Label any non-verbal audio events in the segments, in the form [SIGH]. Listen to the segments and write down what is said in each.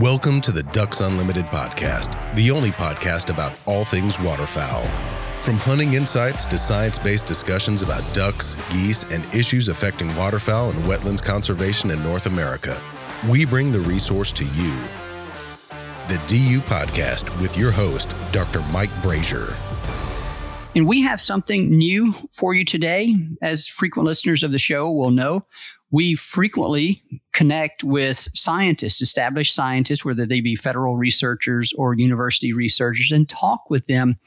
Welcome to the Ducks Unlimited podcast, the only podcast about all things waterfowl. From hunting insights to science based discussions about ducks, geese, and issues affecting waterfowl and wetlands conservation in North America, we bring the resource to you. The DU Podcast with your host, Dr. Mike Brasher. And we have something new for you today. As frequent listeners of the show will know, we frequently connect with scientists, established scientists, whether they be federal researchers or university researchers, and talk with them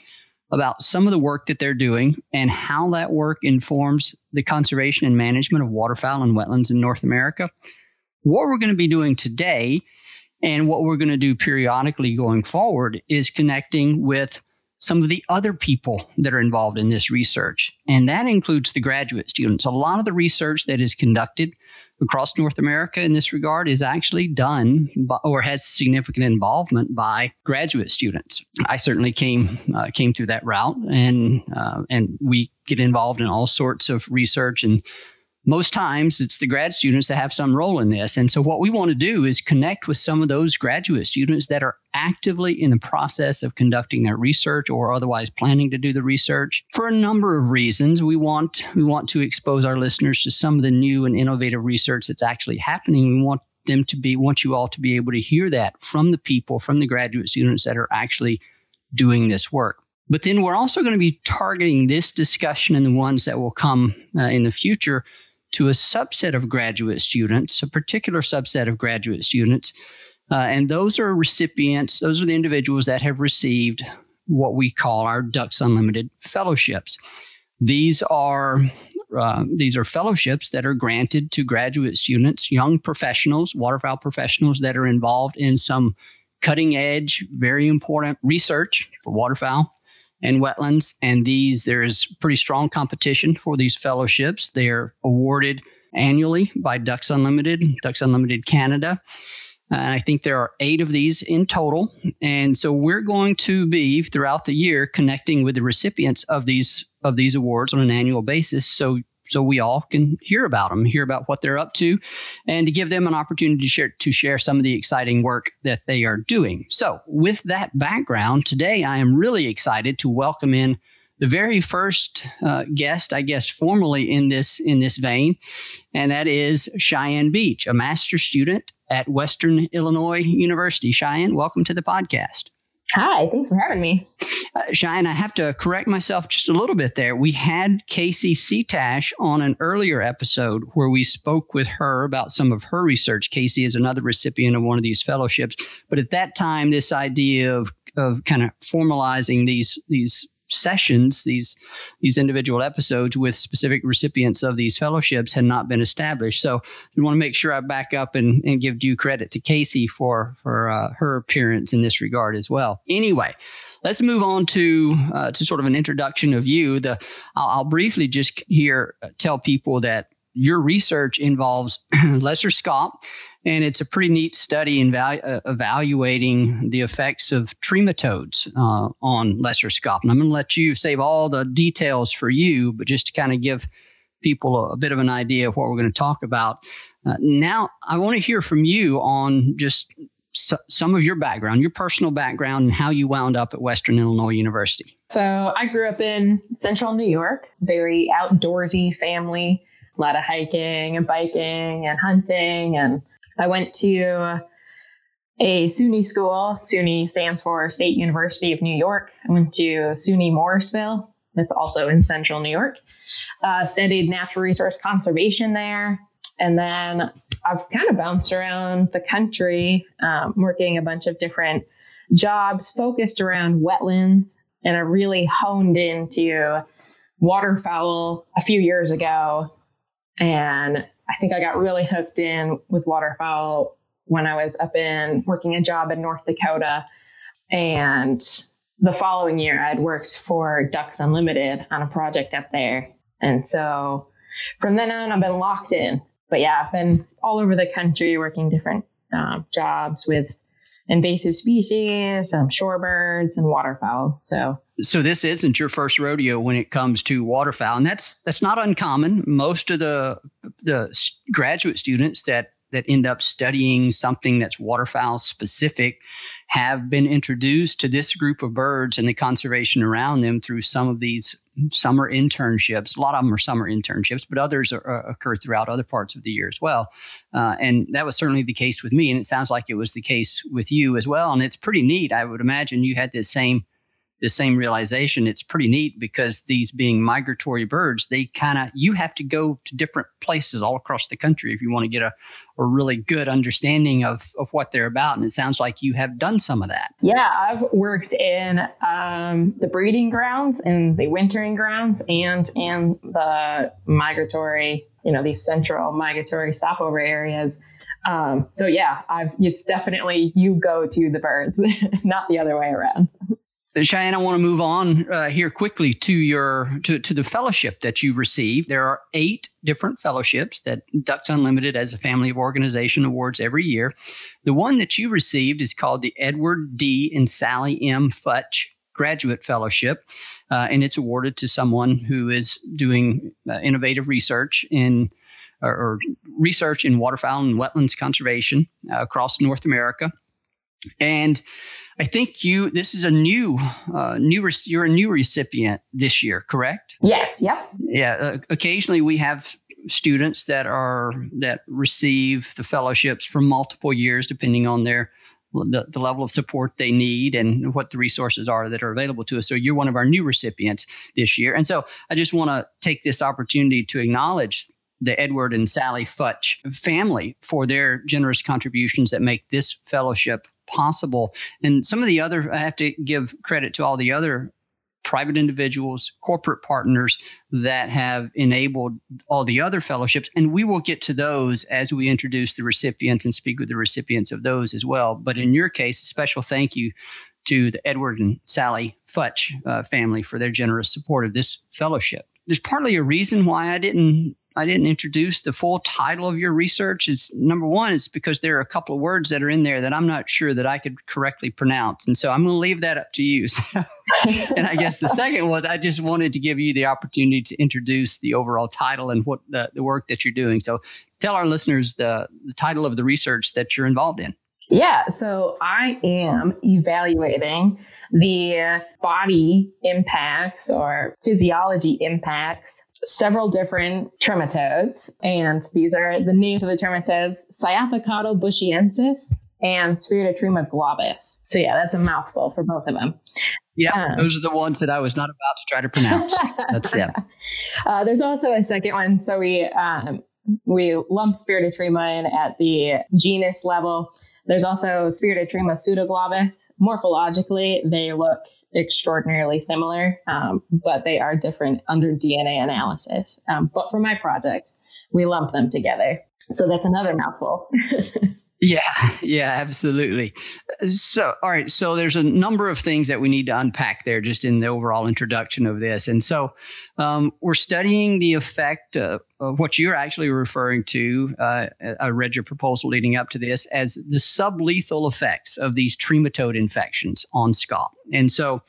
about some of the work that they're doing and how that work informs the conservation and management of waterfowl and wetlands in North America. What we're going to be doing today and what we're going to do periodically going forward is connecting with some of the other people that are involved in this research. And that includes the graduate students. A lot of the research that is conducted across North America in this regard is actually done by, or has significant involvement by graduate students. I certainly came uh, came through that route, and uh, and we get involved in all sorts of research and most times it's the grad students that have some role in this. And so, what we want to do is connect with some of those graduate students that are actively in the process of conducting their research or otherwise planning to do the research for a number of reasons. We want we want to expose our listeners to some of the new and innovative research that's actually happening. We want them to be want you all to be able to hear that from the people, from the graduate students that are actually doing this work. But then we're also going to be targeting this discussion and the ones that will come uh, in the future to a subset of graduate students, a particular subset of graduate students. Uh, and those are recipients, those are the individuals that have received what we call our Ducks Unlimited fellowships. These are uh, these are fellowships that are granted to graduate students, young professionals, waterfowl professionals that are involved in some cutting edge, very important research for waterfowl and wetlands. And these, there is pretty strong competition for these fellowships. They're awarded annually by Ducks Unlimited, Ducks Unlimited Canada. And I think there are eight of these in total. And so we're going to be throughout the year connecting with the recipients of these of these awards on an annual basis. So so we all can hear about them, hear about what they're up to, and to give them an opportunity to share to share some of the exciting work that they are doing. So, with that background, today I am really excited to welcome in the very first uh, guest, I guess, formally in this in this vein, and that is Cheyenne Beach, a master's student at Western Illinois University. Cheyenne, welcome to the podcast. Hi, thanks for having me. Uh, Cheyenne, I have to correct myself just a little bit there. We had Casey Seatash on an earlier episode where we spoke with her about some of her research. Casey is another recipient of one of these fellowships. But at that time, this idea of, of kind of formalizing these, these sessions, these these individual episodes with specific recipients of these fellowships had not been established. So I want to make sure I back up and, and give due credit to Casey for for uh, her appearance in this regard as well. Anyway, let's move on to uh, to sort of an introduction of you. The I'll, I'll briefly just here tell people that your research involves [CLEARS THROAT] lesser scaup, and it's a pretty neat study in uh, evaluating the effects of trematodes uh, on lesser scaup. And I'm going to let you save all the details for you, but just to kind of give people a, a, bit of an idea of what we're going to talk about. Uh, now, I want to hear from you on just some of your background, your personal background, and how you wound up at Western Illinois University. So, I grew up in central New York, very outdoorsy family a lot of hiking and biking and hunting. And I went to a SUNY school. SUNY stands for State University of New York. I went to SUNY Morrisville. That's also in central New York. Uh, studied natural resource conservation there. And then I've kind of bounced around the country, um, working a bunch of different jobs focused around wetlands. And I really honed into waterfowl a few years ago and I think I got really hooked in with waterfowl when I was up in working a job in North Dakota. And the following year, I'd worked for Ducks Unlimited on a project up there. And so from then on, I've been locked in. But yeah, I've been all over the country working different um, jobs with invasive species, um, shorebirds, and waterfowl. So, so this isn't your first rodeo when it comes to waterfowl, and that's that's not uncommon. Most of the the graduate students that that end up studying something that's waterfowl specific have been introduced to this group of birds and the conservation around them through some of these summer internships. A lot of them are summer internships, but others are, uh, occur throughout other parts of the year as well. Uh, and that was certainly the case with me. And it sounds like it was the case with you as well. And it's pretty neat. I would imagine you had this same the same realization. It's pretty neat because these being migratory birds, they kind of, you have to go to different places all across the country if you want to get a, a really good understanding of, of what they're about. And it sounds like you have done some of that. Yeah, I've worked in um, the breeding grounds and the wintering grounds and in the migratory, you know, these central migratory stopover areas. Um, so yeah, I've, it's definitely you go to the birds, [LAUGHS] not the other way around. Cheyenne, I want to move on uh, here quickly to your to, to the fellowship that you received. There are eight different fellowships that Ducks Unlimited as a family of organization awards every year. The one that you received is called the Edward D. and Sally M. Futch Graduate Fellowship, uh, and it's awarded to someone who is doing uh, innovative research in or, or, research in waterfowl and wetlands conservation uh, across North America. And I think you this is a new uh, new you're a new recipient this year, correct? Yes. Yep. Yeah. Uh, occasionally we have students that are that receive the fellowships for multiple years, depending on their the, the level of support they need and what the resources are that are available to us. So you're one of our new recipients this year. And so I just want to take this opportunity to acknowledge the Edward and Sally Futch family for their generous contributions that make this fellowship possible. And some of the other, I have to give credit to all the other private individuals, corporate partners that have enabled all the other fellowships. And we will get to those as we introduce the recipients and speak with the recipients of those as well. But in your case, a special thank you to the Edward and Sally Futch uh, family for their generous support of this fellowship. There's partly a reason why I didn't I didn't introduce the full title of your research. It's number one, it's because there are a couple of words that are in there that I'm not sure that I could correctly pronounce. And so I'm going to leave that up to you. [LAUGHS] and I guess the second was I just wanted to give you the opportunity to introduce the overall title and what the, the work that you're doing. So tell our listeners the, the title of the research that you're involved in. Yeah, so I am evaluating the body impacts or physiology impacts several different trematodes, and these are the names of the trematodes: Cyathocotyle bushiensis and Sphaeridiotrema globus. So yeah, that's a mouthful for both of them. Yeah, um, those are the ones that I was not about to try to pronounce. [LAUGHS] That's them. Uh, there's also a second one. So we um, we lump Sphaeridiotrema in at the genus level. There's also Sphaeridiotrema pseudoglobus. Morphologically, they look extraordinarily similar, um, but they are different under DNA analysis. Um, but for my project, we lump them together. So that's another mouthful. [LAUGHS] Yeah, [LAUGHS] yeah, absolutely. So, all right. So, there's a number of things that we need to unpack there just in the overall introduction of this. And so, um, we're studying the effect of, of, what you're actually referring to. Uh, I read your proposal leading up to this as the sublethal effects of these trematode infections on scaup. And so,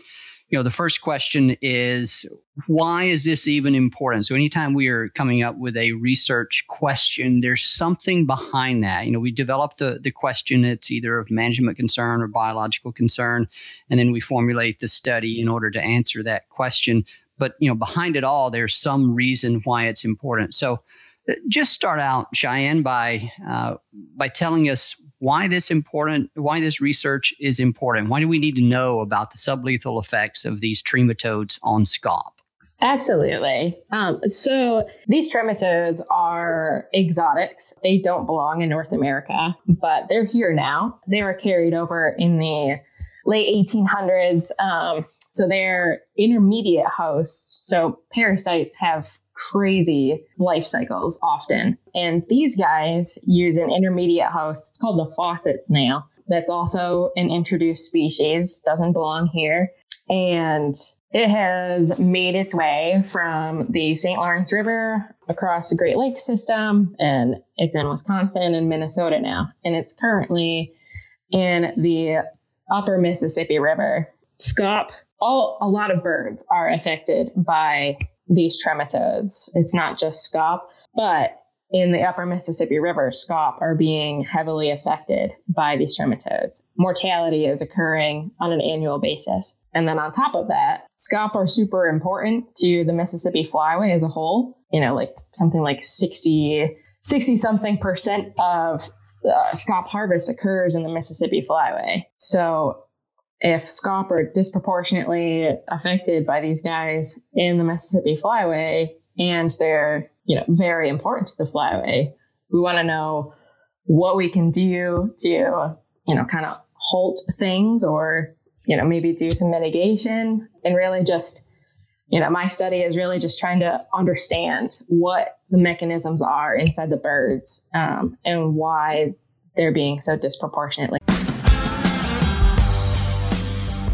you know, the first question is why is this even important? So, anytime we are coming up with a research question, there's something behind that. You know, we develop the, the question, it's either of management concern or biological concern, and then we formulate the study in order to answer that question. But, you know, behind it all, there's some reason why it's important. So, uh, just start out, Cheyenne, by uh, by telling us why this important, why this research is important. Why do we need to know about the sublethal effects of these trematodes on scaup? Absolutely. Um, so these trematodes are exotics. They don't belong in North America, but they're here now. They were carried over in the late 1800s. Um, so they're intermediate hosts. So parasites have crazy life cycles often. And these guys use an intermediate host. It's called the faucet snail. That's also an introduced species, doesn't belong here. And it has made its way from the St. Lawrence River across the Great Lakes system, and it's in Wisconsin and Minnesota now. And it's currently in the upper Mississippi River. scaup, all, a lot of birds are affected by these trematodes. It's not just scaup, but in the upper Mississippi River, scaup are being heavily affected by these trematodes. Mortality is occurring on an annual basis. And then on top of that, scaup are super important to the Mississippi flyway as a whole. You know, like something like 60, 60 something percent of uh, scaup harvest occurs in the Mississippi flyway. So if scaup are disproportionately affected by these guys in the Mississippi flyway and they're, you know, very important to the flyway, we want to know what we can do to, you know, kind of halt things or, you know, maybe do some mitigation and really just, you know, my study is really just trying to understand what the mechanisms are inside the birds um, and why they're being so disproportionately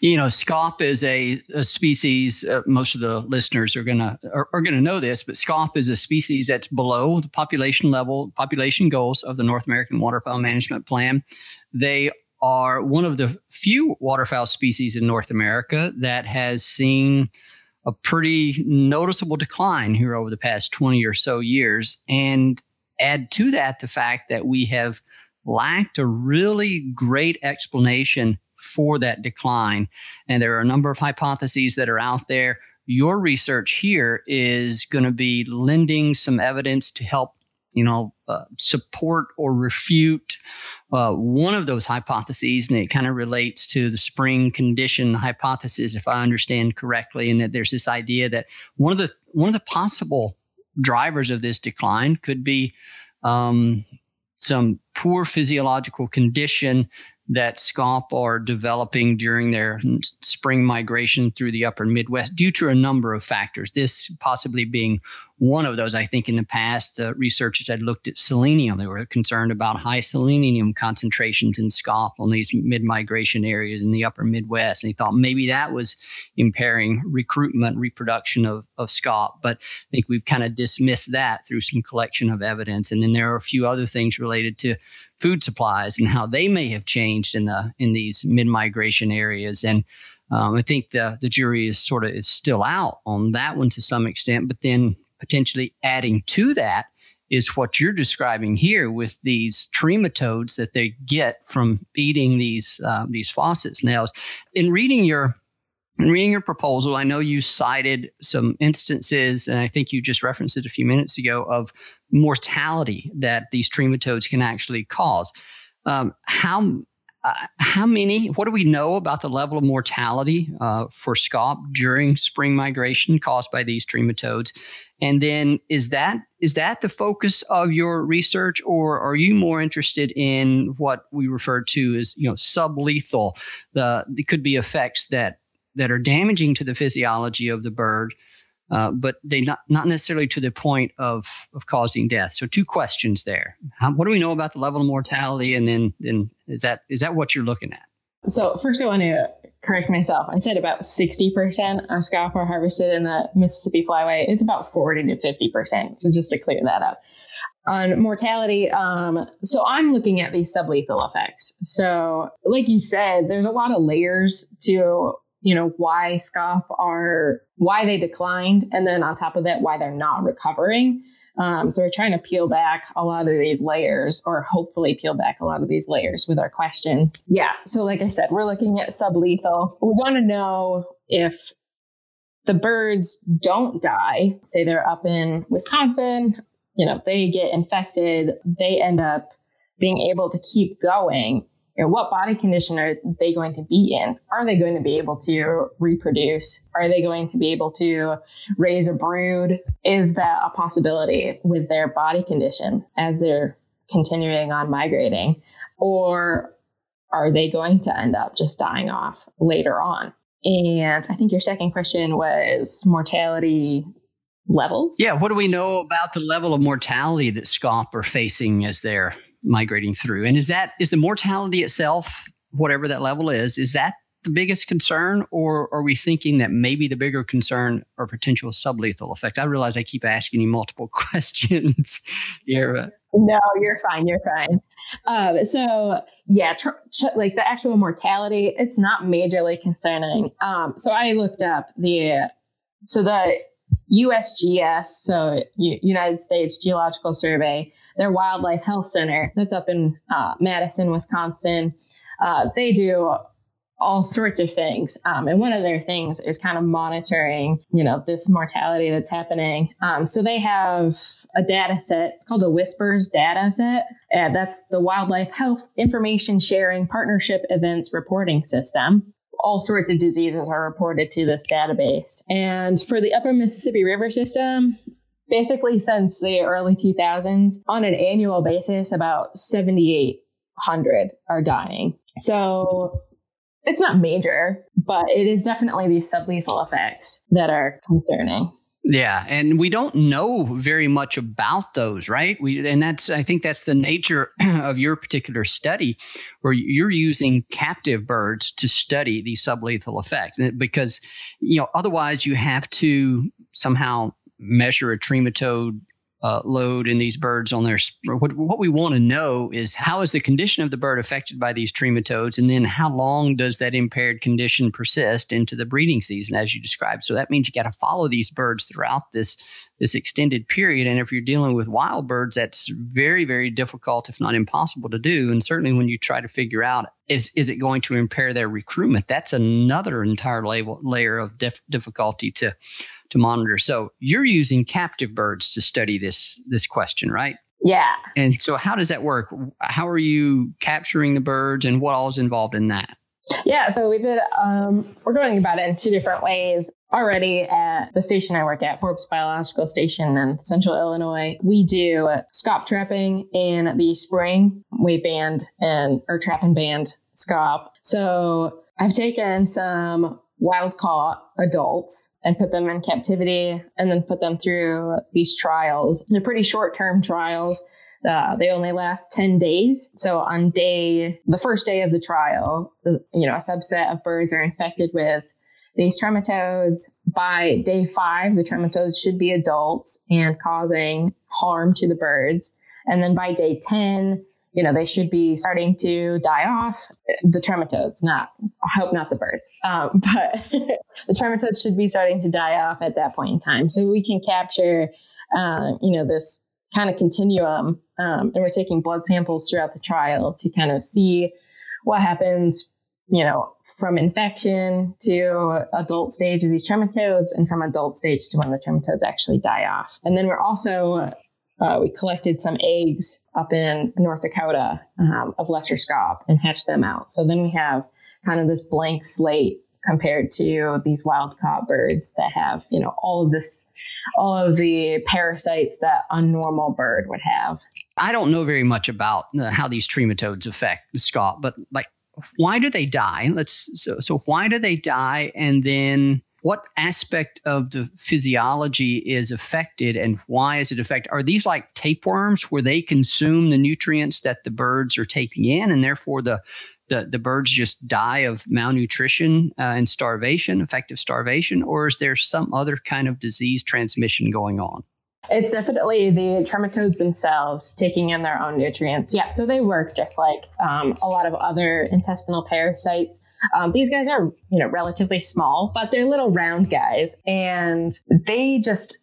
you know, scaup is a, a species. Uh, most of the listeners are gonna are, are, gonna know this, but scaup is a species that's below the population level, population goals of the North American Waterfowl Management Plan. They are one of the few waterfowl species in North America that has seen a pretty noticeable decline here over the past 20 or so years. And add to that the fact that we have lacked a really great explanation for that decline. And there are a number of hypotheses that are out there. Your research here is going to be lending some evidence to help you know, uh, support or refute uh, one of those hypotheses, and it kind of relates to the spring condition hypothesis, if I understand correctly, and that there's this idea that one of the one of the possible drivers of this decline could be um, some poor physiological condition that scaup are developing during their spring migration through the upper Midwest due to a number of factors. This possibly being one of those. I think in the past, uh, researchers had looked at selenium. They were concerned about high selenium concentrations in scaup on these mid migration areas in the upper Midwest. And they thought maybe that was impairing recruitment, reproduction of, of scaup. But I think we've kind of dismissed that through some collection of evidence. And then there are a few other things related to food supplies and how they may have changed in the in these mid migration areas. And um, I think the the jury is sort of is still out on that one to some extent. But then potentially adding to that is what you're describing here with these trematodes that they get from eating these uh, these faucet snails. In reading your in reading your proposal, I know you cited some instances, and I think you just referenced it a few minutes ago, of mortality that these trematodes can actually cause. Um, how uh, how many? What do we know about the level of mortality uh, for scaup during spring migration caused by these trematodes? And then is that is that the focus of your research, or are you more interested in what we refer to as you know sublethal? The, the could be effects that that are damaging to the physiology of the bird, uh, but they not not necessarily to the point of of causing death. So two questions there: How, what do we know about the level of mortality, and then then is that is that what you're looking at? So first, I want to correct myself. I said about 60% of scaup are harvested in the Mississippi Flyway. It's about 40 to 50%. So just to clear that up. On mortality, um, so I'm looking at these sublethal effects. So, like you said, there's a lot of layers to you know, why scaup are, why they declined. And then on top of that, why they're not recovering. Um, so we're trying to peel back a lot of these layers or hopefully peel back a lot of these layers with our question. Yeah. So like I said, we're looking at sublethal. We want to know if the birds don't die, say they're up in Wisconsin, you know, they get infected, they end up being able to keep going you know, what body condition are they going to be in? Are they going to be able to reproduce? Are they going to be able to raise a brood? Is that a possibility with their body condition as they're continuing on migrating? Or are they going to end up just dying off later on? And I think your second question was mortality levels. Yeah, what do we know about the level of mortality that scaup are facing as they're migrating through. And is that is the mortality itself, whatever that level is, is that the biggest concern, or are we thinking that maybe the bigger concern are potential sublethal effects? I realize I keep asking you multiple [LAUGHS] questions here. No, you're fine. You're fine. Um, so yeah, tr- tr- like the actual mortality, it's not majorly concerning. Um, so I looked up the so the USGS, so U- United States Geological Survey, their Wildlife Health Center that's up in uh, Madison, Wisconsin. Uh, they do all sorts of things. Um, and one of their things is kind of monitoring, you know, this mortality that's happening. Um, so they have a data set. It's called the Whispers data set. And that's the Wildlife Health Information Sharing Partnership Events Reporting System all sorts of diseases are reported to this database. And for the upper Mississippi River system, basically since the early 2000s, on an annual basis, about 7,800 are dying. So it's not major, but it is definitely these sublethal effects that are concerning. Yeah, and we don't know very much about those, right? We and that's I think that's the nature [CLEARS THROAT] of your particular study, where you're using captive birds to study these sublethal effects, eh, because you know otherwise you have to somehow measure a trematode uh, load in these birds on their what, what we want to know is how is the condition of the bird affected by these trematodes and then how long does that impaired condition persist into the breeding season as you described. So that means you got to follow these birds throughout this this extended period and if you're dealing with wild birds that's very very difficult if not impossible to do and certainly when you try to figure out is is it going to impair their recruitment that's another entire layer of dif- difficulty to to monitor. So you're using captive birds to study this this question, right? Yeah. And so how does that work? How are you capturing the birds and what all is involved in that? Yeah, so we did, um, we're going about it in two different ways. Already at the station I work at, Forbes Biological Station in central Illinois, we do scaup trapping in the spring. We band and, or trap and band scaup. So I've taken some wild caught adults and put them in captivity and then put them through these trials. They're pretty short term trials. Uh, they only last 10 days. So on day, the first day of the trial, you know, a subset of birds are infected with these trematodes. By day five, the trematodes should be adults and causing harm to the birds. And then by day 10, you know, they should be starting to die off. The trematodes, not, I hope not the birds, um, [LAUGHS] but [LAUGHS] the trematodes should be starting to die off at that point in time. So we can capture, uh, you know, this kind of continuum. Um, and we're taking blood samples throughout the trial to kind of see what happens, you know, from infection to adult stage of these trematodes and from adult stage to when the trematodes actually die off. And then we're also uh, we collected some eggs up in North Dakota um, of lesser scaup and hatched them out. So then we have kind of this blank slate compared to these wild caught birds that have, you know, all of this, all of the parasites that a normal bird would have. I don't know very much about uh, how these trematodes affect the scaup, but like, why do they die? Let's so so why do they die, and then what aspect of the physiology is affected and why is it affected? Are these like tapeworms where they consume the nutrients that the birds are taking in and therefore the the, the birds just die of malnutrition uh, and starvation, effective starvation, or is there some other kind of disease transmission going on? It's definitely the trematodes themselves taking in their own nutrients. Yeah, so they work just like um, a lot of other intestinal parasites. Um, these guys are, you know, relatively small, but they're little round guys and they just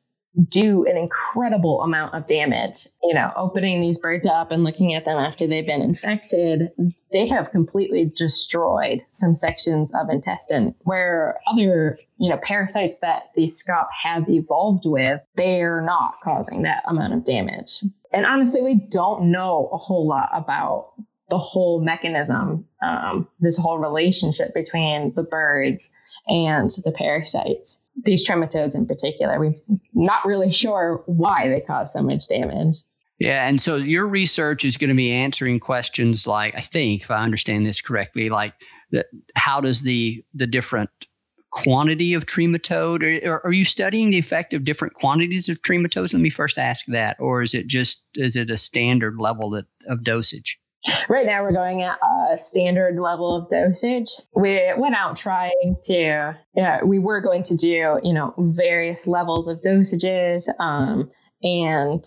do an incredible amount of damage. You know, opening these birds up and looking at them after they've been infected, they have completely destroyed some sections of intestine where other, you know, parasites that the scaup have evolved with, they're not causing that amount of damage. And honestly, we don't know a whole lot about the whole mechanism, um, this whole relationship between the birds and the parasites. These trematodes in particular, we're not really sure why they cause so much damage. Yeah, and so your research is going to be answering questions like I think, if I understand this correctly, like how does the the different quantity of trematode, or, or, are you studying the effect of different quantities of trematodes? Let me first ask that, or is it just is it a standard level that, of dosage? Right now, we're going at a standard level of dosage. We went out trying to, yeah, we were going to do, you know, various levels of dosages um, and,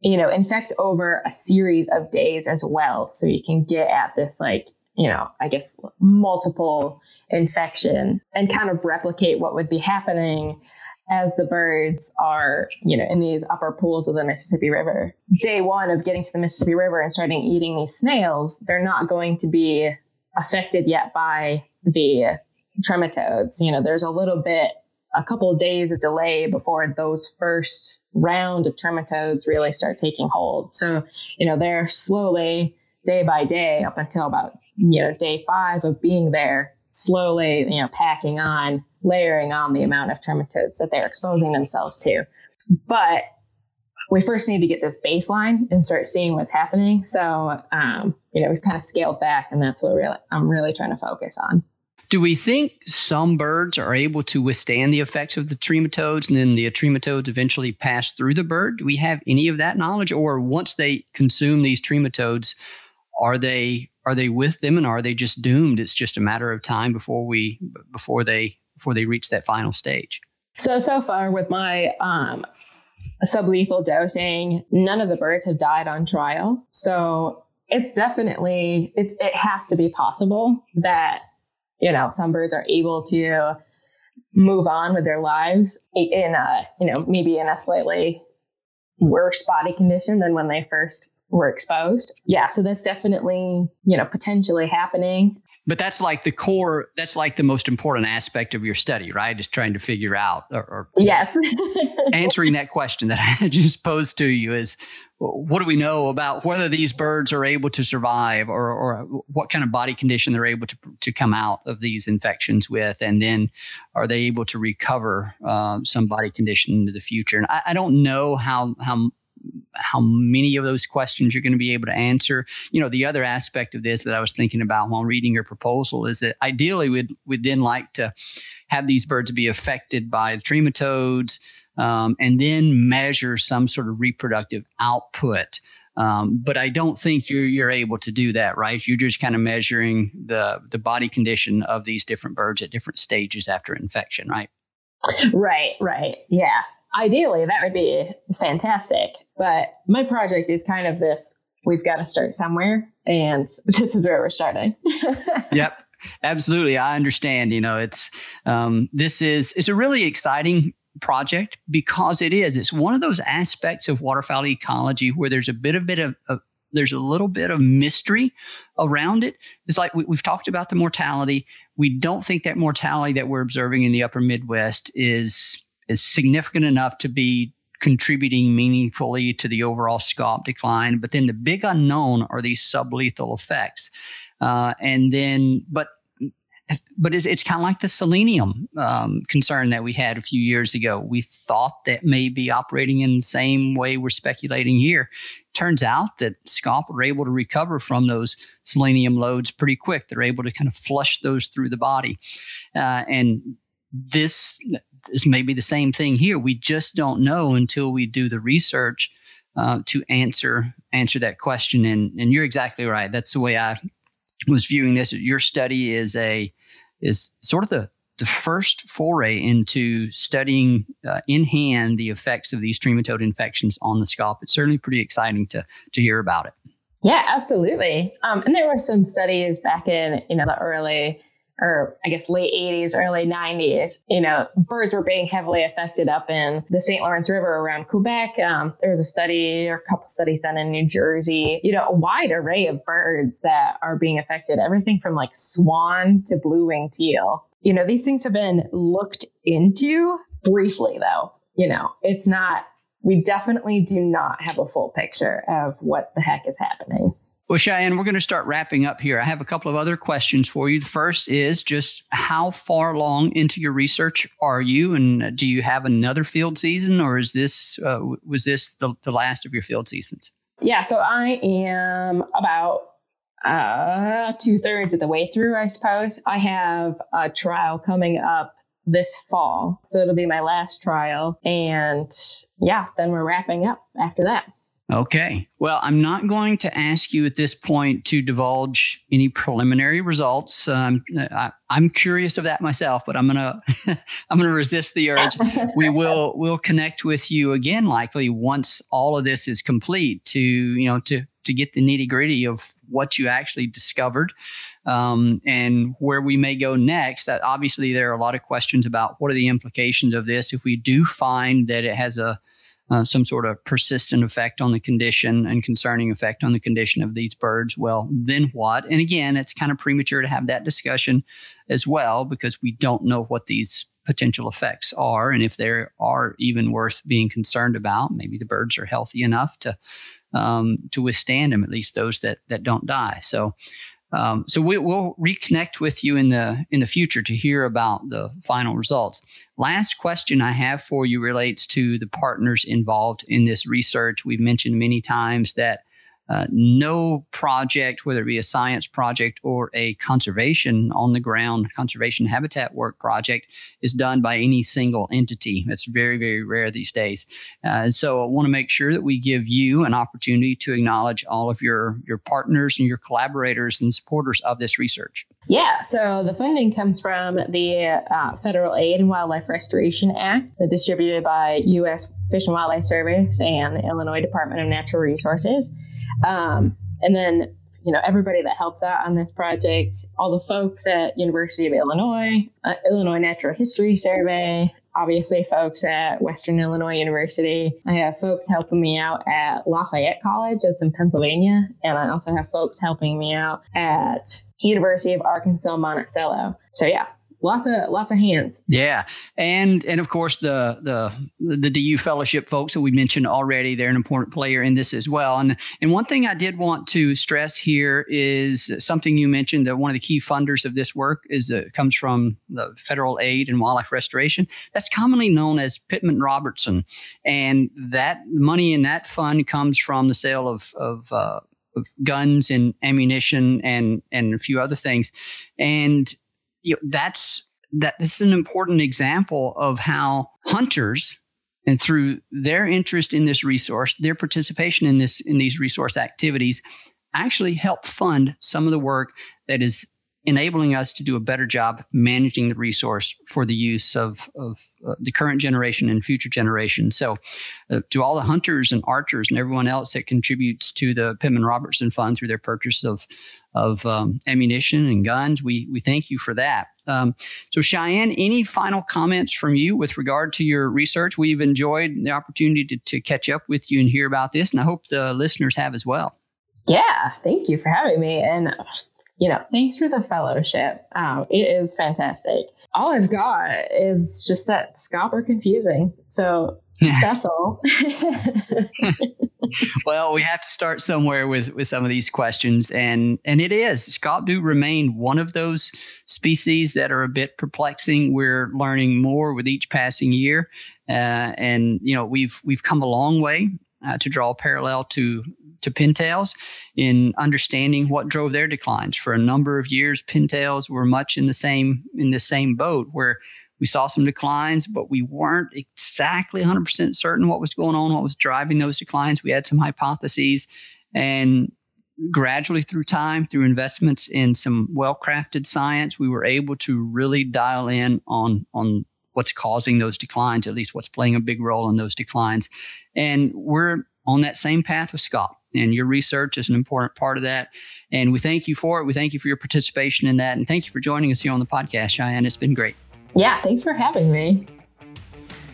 you know, infect over a series of days as well. So you can get at this, like, you know, I guess multiple infection and kind of replicate what would be happening as the birds are, you know, in these upper pools of the Mississippi River. Day one of getting to the Mississippi River and starting eating these snails, they're not going to be affected yet by the trematodes. You know, there's a little bit, a couple of days of delay before those first round of trematodes really start taking hold. So, you know, they're slowly, day by day, up until about, you know, day five of being there, slowly, you know, packing on layering on the amount of trematodes that they're exposing themselves to. But we first need to get this baseline and start seeing what's happening. So, um, you know, we've kind of scaled back, and that's what really I'm really trying to focus on. Do we think some birds are able to withstand the effects of the trematodes, and then the trematodes eventually pass through the bird? Do we have any of that knowledge, or once they consume these trematodes, are they are they with them, and are they just doomed? It's just a matter of time before we before they before they reach that final stage? So, so far with my um, sublethal dosing. None of the birds have died on trial. So it's definitely, it's, it has to be possible that, you know, some birds are able to move on with their lives in a, you know, maybe in a slightly worse body condition than when they first were exposed. Yeah, so that's definitely, you know, potentially happening. But that's like the core, that's like the most important aspect of your study, right? Is trying to figure out or, or yes. [LAUGHS] answering that question that I [LAUGHS] just posed to you is what do we know about whether these birds are able to survive or, or what kind of body condition they're able to, to come out of these infections with? And then are they able to recover uh, some body condition into the future? And I, I don't know how, how how many of those questions you're going to be able to answer. You know, the other aspect of this that I was thinking about while reading your proposal is that ideally we'd, we'd then like to have these birds be affected by the trematodes um, and then measure some sort of reproductive output. Um, but I don't think you're you're able to do that, right? You're just kind of measuring the the body condition of these different birds at different stages after infection, right? Right, right, yeah. Ideally, that would be fantastic. But my project is kind of this we've got to start somewhere, and [LAUGHS] this is where we're starting. [LAUGHS] yep. Absolutely, I understand. You know, it's um, this is it's a really exciting project because it is. It's one of those aspects of waterfowl ecology where there's a bit of bit of, of there's a little bit of mystery around it. It's like we, have talked about the mortality. We don't think that mortality that we're observing in the upper Midwest is is significant enough to be contributing meaningfully to the overall scaup decline. But then the big unknown are these sublethal effects. Uh, and then, but but it's, it's kind of like the selenium um, concern that we had a few years ago. We thought that may be operating in the same way we're speculating here. Turns out that scaup are able to recover from those selenium loads pretty quick. They're able to kind of flush those through the body. Uh, and this is maybe the same thing here. We just don't know until we do the research uh, to answer answer that question. And and you're exactly right. That's the way I was viewing this. Your study is a is sort of the the first foray into studying uh, in hand the effects of these trematode infections on the scaup. It's certainly pretty exciting to to hear about it. Yeah, absolutely. Um, and there were some studies back in you know the early or I guess late 80s, early 90s, you know, birds were being heavily affected up in the St. Lawrence River around Quebec. Um, there was a study or a couple studies done in New Jersey, you know, a wide array of birds that are being affected, everything from like swan to blue winged teal. You know, these things have been looked into briefly, though. You know, it's not, we definitely do not have a full picture of what the heck is happening. Well, Cheyenne, we're going to start wrapping up here. I have a couple of other questions for you. The first is just how far along into your research are you, and do you have another field season, or is this uh, was this the, the last of your field seasons? Yeah, so I am about uh, two thirds of the way through, I suppose. I have a trial coming up this fall, so it'll be my last trial, and yeah, then we're wrapping up after that. Okay. Well, I'm not going to ask you at this point to divulge any preliminary results. Um, I, am curious of that myself, but I'm gonna [LAUGHS] I'm gonna resist the urge. we [LAUGHS] will we'll connect with you again, likely once all of this is complete, to you know to to get the nitty gritty of what you actually discovered um, and where we may go next. That obviously there are a lot of questions about what are the implications of this if we do find that it has a uh, some sort of persistent effect on the condition and concerning effect on the condition of these birds, well, then what? And again, it's kind of premature to have that discussion as well because we don't know what these potential effects are and if they are even worth being concerned about. Maybe the birds are healthy enough to um, to withstand them, at least those that that don't die. So um, so we, will reconnect with you in the in the future to hear about the final results. Last question I have for you relates to the partners involved in this research. We've mentioned many times that uh, no project, whether it be a science project or a conservation on the ground, conservation habitat work project, is done by any single entity. It's very, very rare these days. Uh, so I want to make sure that we give you an opportunity to acknowledge all of your, your partners and your collaborators and supporters of this research. Yeah, so the funding comes from the uh, Federal Aid and Wildlife Restoration Act, distributed by U.S. Fish and Wildlife Service and the Illinois Department of Natural Resources. Um, and then, you know, everybody that helps out on this project, all the folks at University of Illinois, uh, Illinois Natural History Survey, obviously folks at Western Illinois University. I have folks helping me out at Lafayette College, that's in Pennsylvania, and I also have folks helping me out at University of Arkansas Monticello. So yeah, lots of lots of hands. Yeah, and and of course the the the DU fellowship folks that we mentioned already, they're an important player in this as well. And and one thing I did want to stress here is something you mentioned that one of the key funders of this work is uh, comes from the Federal Aid and Wildlife Restoration. That's commonly known as Pittman Robertson, and that money in that fund comes from the sale of of uh, of guns and ammunition and and a few other things, and you know, that's that this is an important example of how hunters and through their interest in this resource their participation in this in these resource activities actually help fund some of the work that is enabling us to do a better job managing the resource for the use of, of uh, the current generation and future generations. So, uh, to all the hunters and archers and everyone else that contributes to the Pittman Robertson Fund through their purchase of of um, ammunition and guns, we we thank you for that. Um, so, Cheyenne, any final comments from you with regard to your research? We've enjoyed the opportunity to, to catch up with you and hear about this, and I hope the listeners have as well. Yeah, thank you for having me. And you know, thanks for the fellowship. Um, it is fantastic. All I've got is just that scaup are confusing. So [LAUGHS] that's all. [LAUGHS] well, we have to start somewhere with with some of these questions, and and it is scaup do remain one of those species that are a bit perplexing. We're learning more with each passing year, uh, and you know we've we've come a long way uh, to draw a parallel to to pintails in understanding what drove their declines. For a number of years, pintails were much in the same in the same boat where we saw some declines, but we weren't exactly 100% certain what was going on, what was driving those declines. We had some hypotheses, and gradually through time, through investments in some well-crafted science, we were able to really dial in on on what's causing those declines, at least what's playing a big role in those declines. And we're on that same path with scaup. And your research is an important part of that. And we thank you for it. We thank you for your participation in that. And thank you for joining us here on the podcast, Cheyenne. It's been great. Yeah, thanks for having me.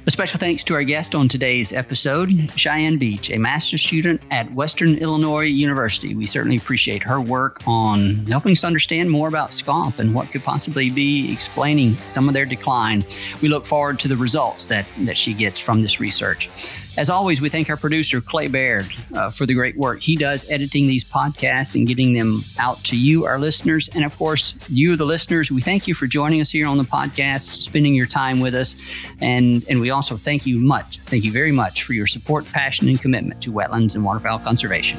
A special thanks to our guest on today's episode, Cheyenne Beach, a master's student at Western Illinois University. We certainly appreciate her work on helping us understand more about scaup and what could possibly be explaining some of their decline. We look forward to the results that, that she gets from this research. As always, we thank our producer, Clay Baird, uh, for the great work he does editing these podcasts and getting them out to you, our listeners. And of course, you, the listeners, we thank you for joining us here on the podcast, spending your time with us. And, and we also thank you much, thank you very much for your support, passion, and commitment to wetlands and waterfowl conservation.